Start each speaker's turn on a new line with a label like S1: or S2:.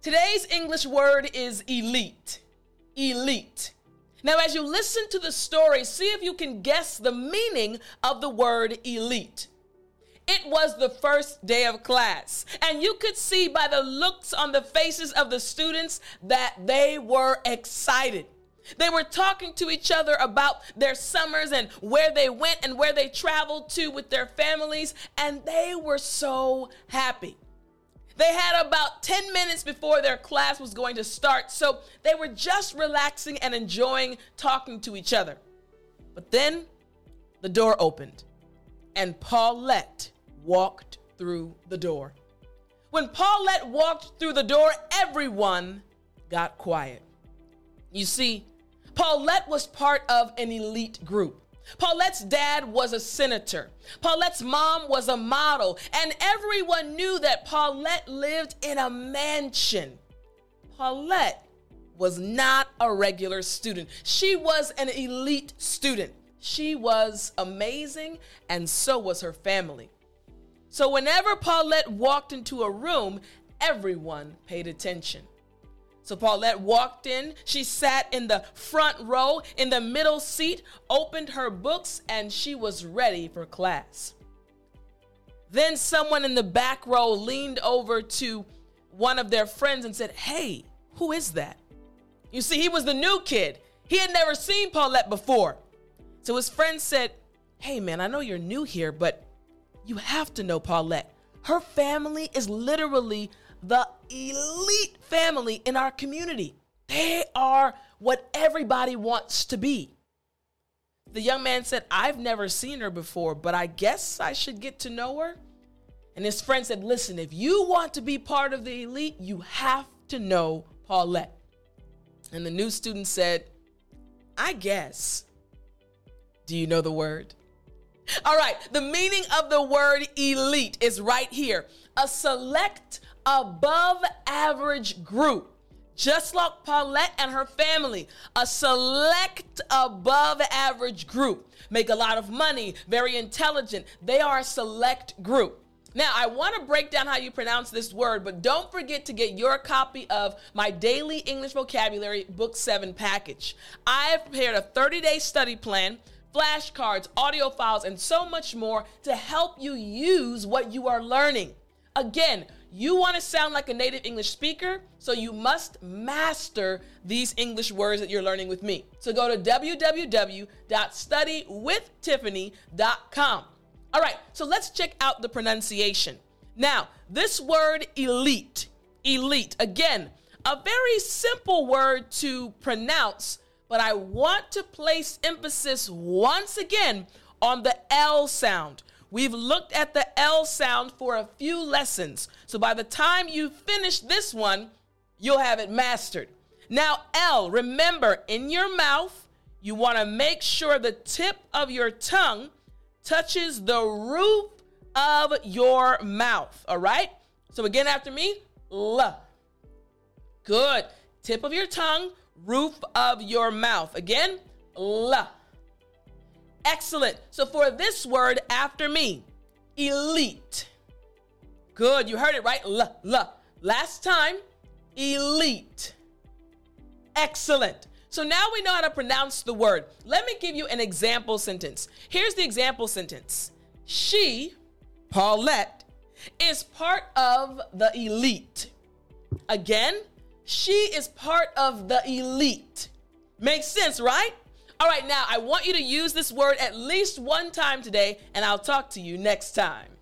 S1: Today's English word is elite. Elite. Now, as you listen to the story, see if you can guess the meaning of the word elite. It was the first day of class, and you could see by the looks on the faces of the students that they were excited. They were talking to each other about their summers and where they went and where they traveled to with their families, and they were so happy. They had about 10 minutes before their class was going to start, so they were just relaxing and enjoying talking to each other. But then the door opened, and Paulette walked through the door. When Paulette walked through the door, everyone got quiet. You see, Paulette was part of an elite group. Paulette's dad was a senator. Paulette's mom was a model. And everyone knew that Paulette lived in a mansion. Paulette was not a regular student, she was an elite student. She was amazing, and so was her family. So, whenever Paulette walked into a room, everyone paid attention. So Paulette walked in. She sat in the front row, in the middle seat, opened her books, and she was ready for class. Then someone in the back row leaned over to one of their friends and said, Hey, who is that? You see, he was the new kid. He had never seen Paulette before. So his friend said, Hey, man, I know you're new here, but you have to know Paulette. Her family is literally the elite family in our community. They are what everybody wants to be. The young man said, I've never seen her before, but I guess I should get to know her. And his friend said, Listen, if you want to be part of the elite, you have to know Paulette. And the new student said, I guess. Do you know the word? All right, the meaning of the word elite is right here a select, above average group. Just like Paulette and her family, a select above average group. Make a lot of money, very intelligent. They are a select group. Now, I want to break down how you pronounce this word, but don't forget to get your copy of my daily English vocabulary book 7 package. I have prepared a 30 day study plan flashcards, audio files, and so much more to help you use what you are learning. Again, you want to sound like a native English speaker, so you must master these English words that you're learning with me. So go to www.studywithtiffany.com. All right, so let's check out the pronunciation. Now, this word elite, elite, again, a very simple word to pronounce, but I want to place emphasis once again on the L sound. We've looked at the L sound for a few lessons. So by the time you finish this one, you'll have it mastered. Now, L, remember in your mouth, you want to make sure the tip of your tongue touches the roof of your mouth. All right? So again, after me, L. Good. Tip of your tongue, roof of your mouth. Again, L. Excellent. So for this word after me, elite. Good. You heard it right. L, l. Last time, elite. Excellent. So now we know how to pronounce the word. Let me give you an example sentence. Here's the example sentence She, Paulette, is part of the elite. Again, she is part of the elite. Makes sense, right? All right, now I want you to use this word at least one time today, and I'll talk to you next time.